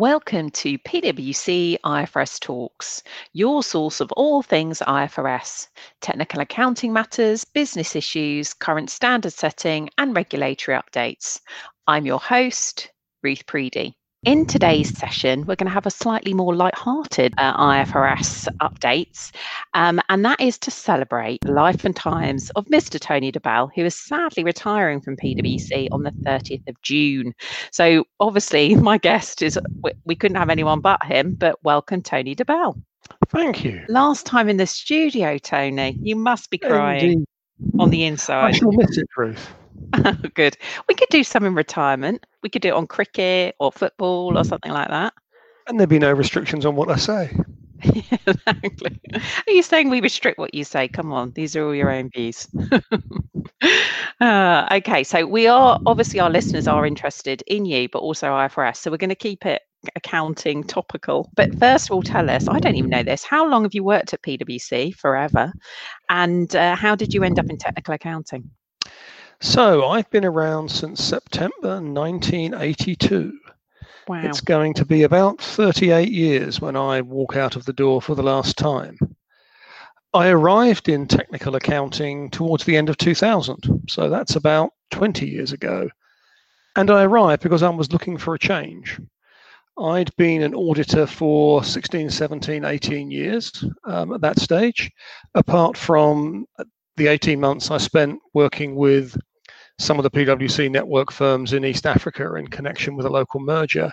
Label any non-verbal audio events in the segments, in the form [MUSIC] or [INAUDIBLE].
Welcome to PwC IFRS Talks, your source of all things IFRS, technical accounting matters, business issues, current standard setting, and regulatory updates. I'm your host, Ruth Preedy. In today's session, we're going to have a slightly more light-hearted uh, IFRS updates, um, and that is to celebrate the life and times of Mr. Tony DeBell, who is sadly retiring from PwC on the 30th of June. So, obviously, [LAUGHS] my guest is we, we couldn't have anyone but him, but welcome, Tony DeBell. Thank you. Last time in the studio, Tony, you must be crying Indeed. on the inside. I shall miss it, Ruth. [LAUGHS] Good. We could do some in retirement. We could do it on cricket or football or something like that. And there'd be no restrictions on what I say. [LAUGHS] exactly. Are you saying we restrict what you say? Come on, these are all your own views. [LAUGHS] uh, okay, so we are obviously our listeners are interested in you, but also IFRS. So we're going to keep it accounting topical. But first of all, tell us I don't even know this. How long have you worked at PwC? Forever. And uh, how did you end up in technical accounting? So I've been around since September 1982. Wow. It's going to be about 38 years when I walk out of the door for the last time. I arrived in technical accounting towards the end of 2000, so that's about 20 years ago. And I arrived because I was looking for a change. I'd been an auditor for 16, 17, 18 years um, at that stage, apart from the 18 months I spent working with some of the PwC network firms in East Africa in connection with a local merger.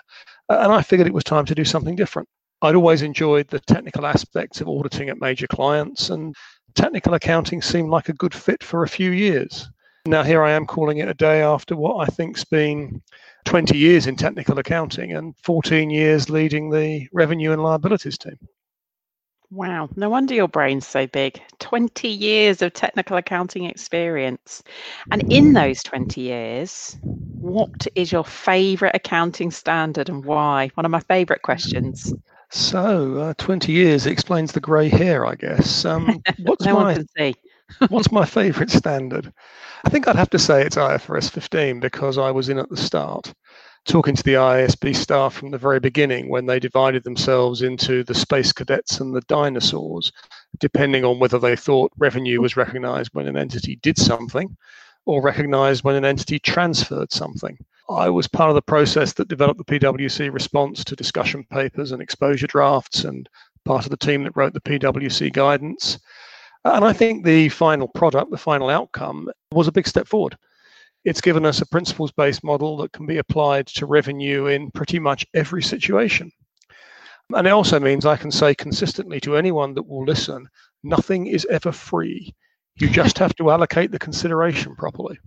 Uh, and I figured it was time to do something different. I'd always enjoyed the technical aspects of auditing at major clients, and technical accounting seemed like a good fit for a few years. Now, here I am calling it a day after what I think's been 20 years in technical accounting and 14 years leading the revenue and liabilities team. Wow, no wonder your brain's so big. 20 years of technical accounting experience. And in those 20 years, what is your favorite accounting standard and why? One of my favorite questions. So, uh, 20 years explains the grey hair, I guess. Um, [LAUGHS] what's no my, [LAUGHS] what's my favorite standard? I think I'd have to say it's IFRS 15 because I was in at the start talking to the IASB staff from the very beginning when they divided themselves into the space cadets and the dinosaurs, depending on whether they thought revenue was recognized when an entity did something or recognized when an entity transferred something. I was part of the process that developed the PwC response to discussion papers and exposure drafts and part of the team that wrote the PwC guidance. And I think the final product, the final outcome, was a big step forward it's given us a principles based model that can be applied to revenue in pretty much every situation. And it also means I can say consistently to anyone that will listen nothing is ever free. You just have to allocate the consideration properly.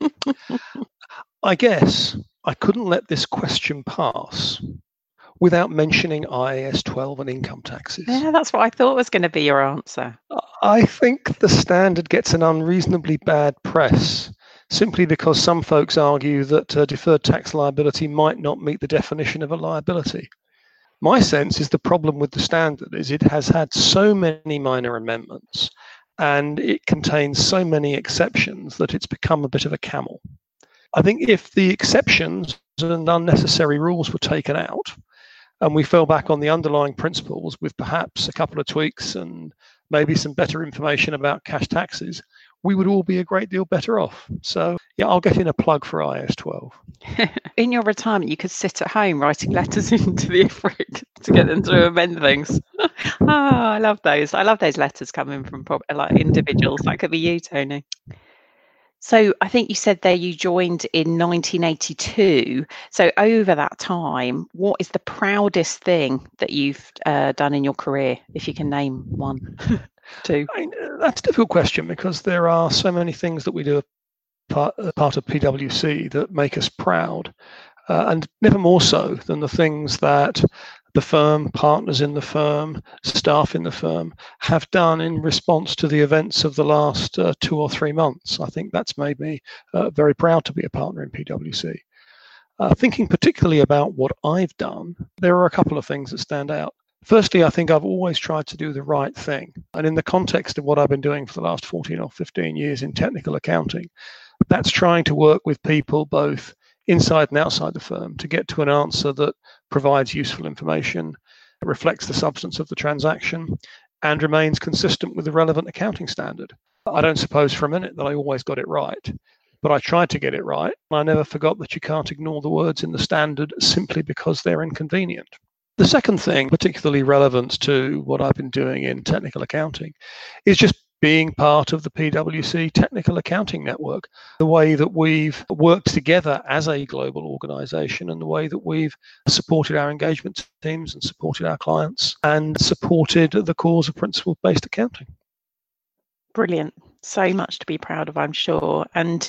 [LAUGHS] I guess I couldn't let this question pass without mentioning IAS 12 and income taxes. Yeah, that's what I thought was going to be your answer. I think the standard gets an unreasonably bad press simply because some folks argue that uh, deferred tax liability might not meet the definition of a liability. My sense is the problem with the standard is it has had so many minor amendments and it contains so many exceptions that it's become a bit of a camel. I think if the exceptions and unnecessary rules were taken out and we fell back on the underlying principles with perhaps a couple of tweaks and maybe some better information about cash taxes, we would all be a great deal better off. So, yeah, I'll get in a plug for IAS 12. [LAUGHS] in your retirement, you could sit at home writing letters [LAUGHS] into the IFRIC to get them to amend things. oh, [LAUGHS] I love those. I love those letters coming from like individuals. That could be you, Tony. So I think you said there you joined in 1982. So over that time, what is the proudest thing that you've uh, done in your career, if you can name one? I mean, that's a difficult question because there are so many things that we do part, part of PwC that make us proud, uh, and never more so than the things that the firm, partners in the firm, staff in the firm have done in response to the events of the last uh, two or three months. I think that's made me uh, very proud to be a partner in PwC. Uh, thinking particularly about what I've done, there are a couple of things that stand out. Firstly, I think I've always tried to do the right thing. And in the context of what I've been doing for the last 14 or 15 years in technical accounting, that's trying to work with people both inside and outside the firm to get to an answer that provides useful information, reflects the substance of the transaction, and remains consistent with the relevant accounting standard. I don't suppose for a minute that I always got it right, but I tried to get it right. I never forgot that you can't ignore the words in the standard simply because they're inconvenient. The second thing, particularly relevant to what I've been doing in technical accounting, is just being part of the PwC Technical Accounting Network, the way that we've worked together as a global organization and the way that we've supported our engagement teams and supported our clients and supported the cause of principle based accounting. Brilliant. So much to be proud of, I'm sure. And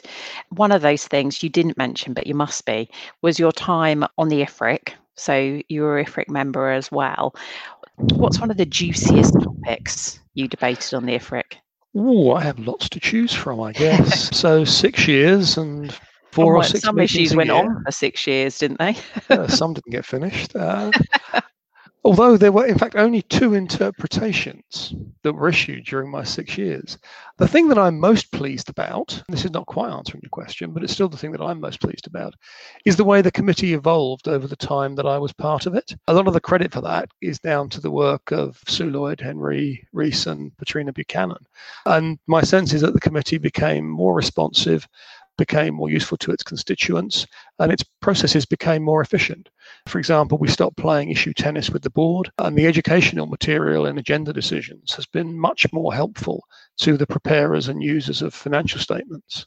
one of those things you didn't mention, but you must be, was your time on the IFRIC. So you were IFRIC member as well. What's one of the juiciest topics you debated on the IFRIC? Oh, I have lots to choose from, I guess. [LAUGHS] so six years and four or six. Some issues went on for six years, didn't they? uh, [LAUGHS] some didn't get finished. Uh, [LAUGHS] Although there were, in fact, only two interpretations that were issued during my six years. The thing that I'm most pleased about, this is not quite answering your question, but it's still the thing that I'm most pleased about, is the way the committee evolved over the time that I was part of it. A lot of the credit for that is down to the work of Sue Lloyd, Henry Rees, and Patrina Buchanan. And my sense is that the committee became more responsive became more useful to its constituents and its processes became more efficient. For example, we stopped playing issue tennis with the board, and the educational material in agenda decisions has been much more helpful to the preparers and users of financial statements.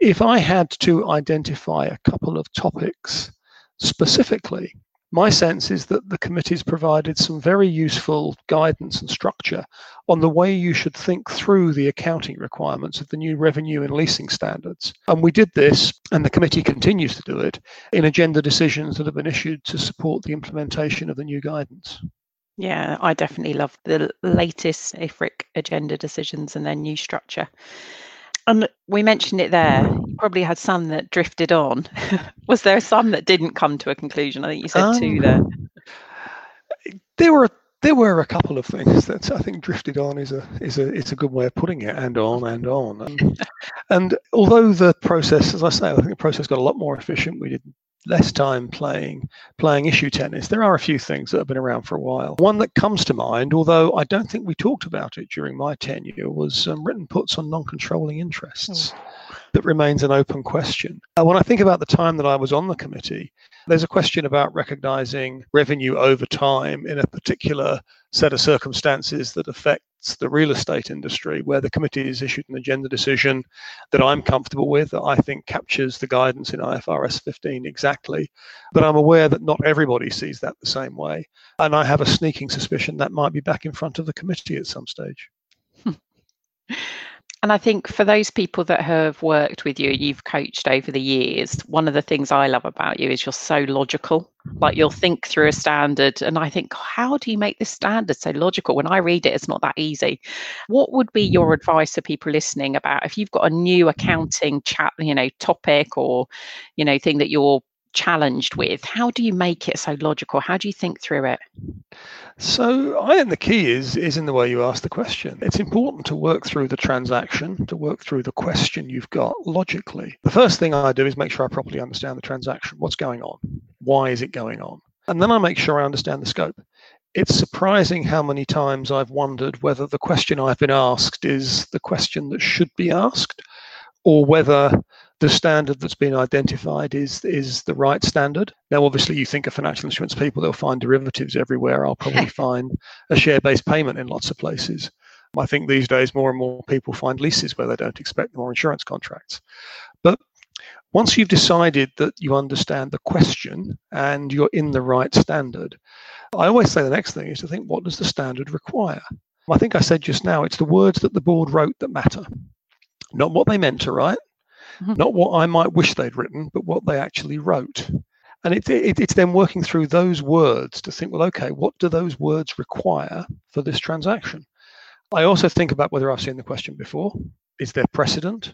If I had to identify a couple of topics specifically my sense is that the committee's provided some very useful guidance and structure on the way you should think through the accounting requirements of the new revenue and leasing standards. And we did this, and the committee continues to do it, in agenda decisions that have been issued to support the implementation of the new guidance. Yeah, I definitely love the latest IFRIC agenda decisions and their new structure. And we mentioned it there. You probably had some that drifted on. [LAUGHS] Was there some that didn't come to a conclusion? I think you said um, two there. There were there were a couple of things [LAUGHS] that I think drifted on is a is a it's a good way of putting it, and on and on. And, and although the process, as I say, I think the process got a lot more efficient. We did less time playing playing issue tennis, there are a few things that have been around for a while. One that comes to mind, although I don't think we talked about it during my tenure, was um, written puts on non-controlling interests. Oh. That remains an open question. Uh, when I think about the time that I was on the committee, there's a question about recognizing revenue over time in a particular set of circumstances that affects the real estate industry, where the committee has issued an agenda decision that I'm comfortable with, that I think captures the guidance in IFRS 15 exactly. But I'm aware that not everybody sees that the same way. And I have a sneaking suspicion that might be back in front of the committee at some stage. [LAUGHS] And I think for those people that have worked with you, you've coached over the years, one of the things I love about you is you're so logical. Like you'll think through a standard, and I think, how do you make this standard so logical? When I read it, it's not that easy. What would be your advice to people listening about if you've got a new accounting chat, you know, topic or, you know, thing that you're challenged with? How do you make it so logical? How do you think through it? So i think the key is is in the way you ask the question. It's important to work through the transaction to work through the question you've got logically. The first thing i do is make sure i properly understand the transaction. What's going on? Why is it going on? And then i make sure i understand the scope. It's surprising how many times I've wondered whether the question I've been asked is the question that should be asked, or whether the standard that's been identified is is the right standard. Now, obviously, you think of financial instruments people, they'll find derivatives everywhere. I'll probably [LAUGHS] find a share-based payment in lots of places. I think these days more and more people find leases where they don't expect more insurance contracts. But once you've decided that you understand the question and you're in the right standard, I always say the next thing is to think what does the standard require? I think I said just now it's the words that the board wrote that matter, not what they meant to write, mm-hmm. [LAUGHS] not what I might wish they'd written, but what they actually wrote. And it, it, it's then working through those words to think, well, okay, what do those words require for this transaction? I also think about whether I've seen the question before. Is there precedent?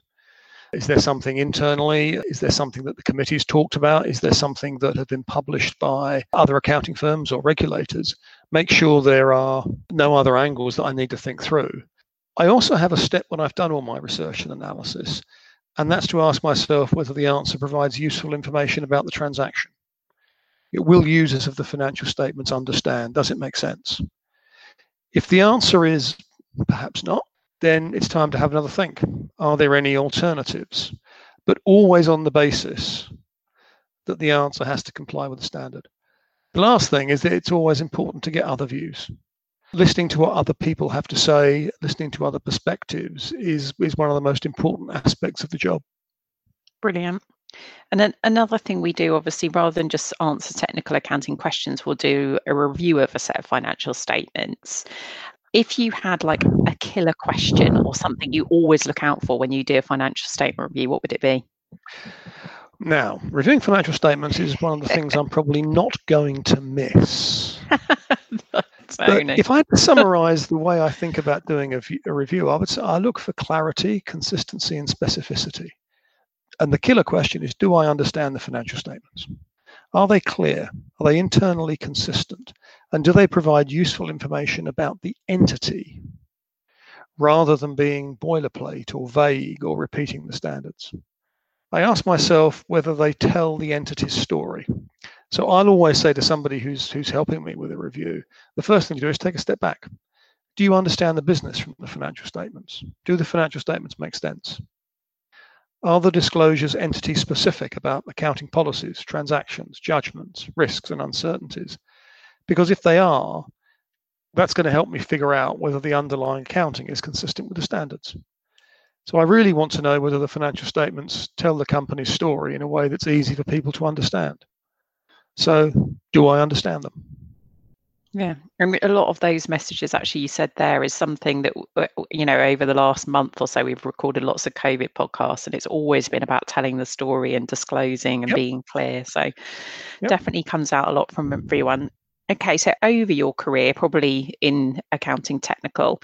Is there something internally? Is there something that the committee's talked about? Is there something that has been published by other accounting firms or regulators? Make sure there are no other angles that I need to think through. I also have a step when I've done all my research and analysis And that's to ask myself whether the answer provides useful information about the transaction. It will users of the financial statements understand? Does it make sense? If the answer is perhaps not, then it's time to have another think. Are there any alternatives? But always on the basis that the answer has to comply with the standard. The last thing is that it's always important to get other views. Listening to what other people have to say, listening to other perspectives is, is one of the most important aspects of the job. Brilliant. And then another thing we do, obviously, rather than just answer technical accounting questions, we'll do a review of a set of financial statements. If you had like a killer question or something you always look out for when you do a financial statement review, what would it be? Now, reviewing financial statements is one of the things [LAUGHS] I'm probably not going to miss. [LAUGHS] if I had to [LAUGHS] summarize the way I think about doing a, a review, I would say I look for clarity, consistency, and specificity. And the killer question is do I understand the financial statements? Are they clear? Are they internally consistent? And do they provide useful information about the entity rather than being boilerplate or vague or repeating the standards? I ask myself whether they tell the entity's story. So I'll always say to somebody who's who's helping me with a review, the first thing to do is take a step back. Do you understand the business from the financial statements? Do the financial statements make sense? Are the disclosures entity specific about accounting policies, transactions, judgments, risks, and uncertainties? Because if they are, that's going to help me figure out whether the underlying accounting is consistent with the standards. So I really want to know whether the financial statements tell the company's story in a way that's easy for people to understand. So, do I understand them? Yeah, and a lot of those messages actually you said there is something that uh, you know over the last month or so we've recorded lots of COVID podcasts, and it's always been about telling the story and disclosing and yep. being clear. So yep. definitely comes out a lot from everyone. Okay, so over your career, probably in accounting technical,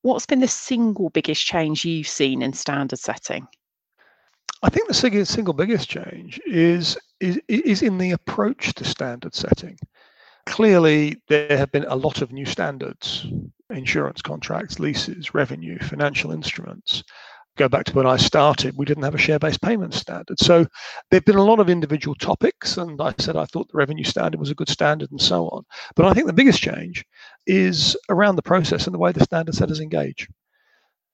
what's been the single biggest change you've seen in standard setting? I think the single, biggest change is, is is in the approach to standard setting. Clearly, there have been a lot of new standards insurance contracts, leases, revenue, financial instruments. Go back to when I started, we didn't have a share based payment standard. So there have been a lot of individual topics, and I said I thought the revenue standard was a good standard and so on. But I think the biggest change is around the process and the way the standard setters engage.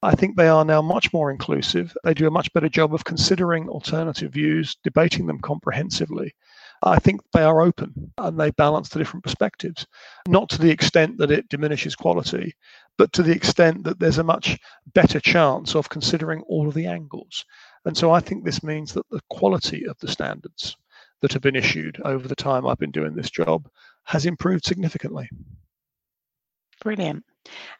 I think they are now much more inclusive. They do a much better job of considering alternative views, debating them comprehensively, I think they are open and they balance the different perspectives, not to the extent that it diminishes quality, but to the extent that there's a much better chance of considering all of the angles. And so I think this means that the quality of the standards that have been issued over the time I've been doing this job has improved significantly. Brilliant.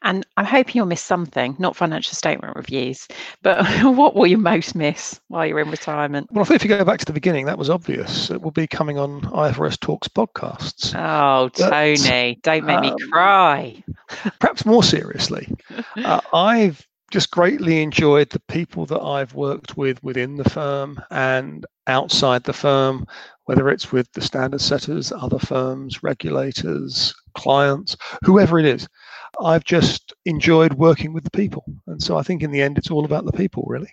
And I'm hoping you'll miss something, not financial statement reviews, but [LAUGHS] what will you most miss while you're in retirement? Well, I think if you go back to the beginning, that was obvious. It will be coming on IFRS Talks podcasts. Oh, Tony, don't make um, me cry. perhaps more seriously, uh, I've just greatly enjoyed the people that I've worked with within the firm and outside the firm, whether it's with the standard setters, other firms, regulators, clients, whoever it is. I've just enjoyed working with the people. And so I think in the end, it's all about the people, really.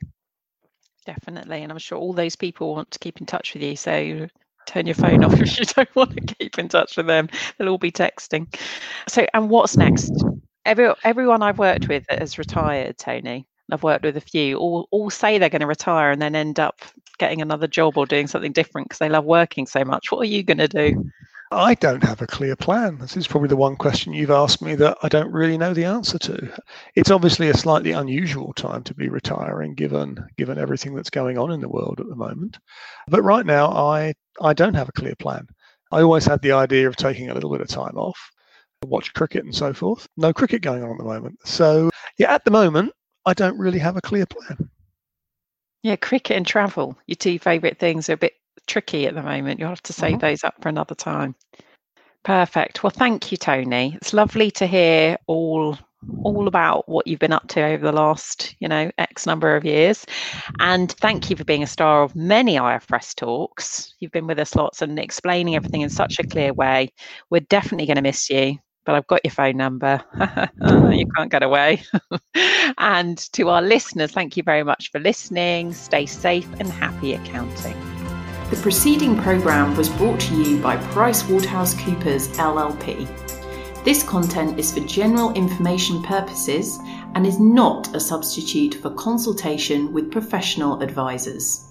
Definitely. And I'm sure all those people want to keep in touch with you. So turn your phone off [LAUGHS] if you don't want to keep in touch with them. They'll all be texting. So, and what's next? Every, everyone I've worked with that has retired, Tony, I've worked with a few, all, all say they're going to retire and then end up getting another job or doing something different because they love working so much. What are you going to do? I don't have a clear plan. This is probably the one question you've asked me that I don't really know the answer to. It's obviously a slightly unusual time to be retiring given given everything that's going on in the world at the moment. But right now I I don't have a clear plan. I always had the idea of taking a little bit of time off, watch cricket and so forth. No cricket going on at the moment. So yeah, at the moment I don't really have a clear plan. Yeah, cricket and travel, your two favourite things, are a bit tricky at the moment. You'll have to save mm-hmm. those up for another time. Perfect. Well, thank you, Tony. It's lovely to hear all all about what you've been up to over the last, you know, X number of years. And thank you for being a star of many IFRS talks. You've been with us lots and explaining everything in such a clear way. We're definitely going to miss you. but I've got your phone number. [LAUGHS] you can't get away. [LAUGHS] and to our listeners, thank you very much for listening. Stay safe and happy accounting. The preceding programme was brought to you by PricewaterhouseCoopers LLP. This content is for general information purposes and is not a substitute for consultation with professional advisors.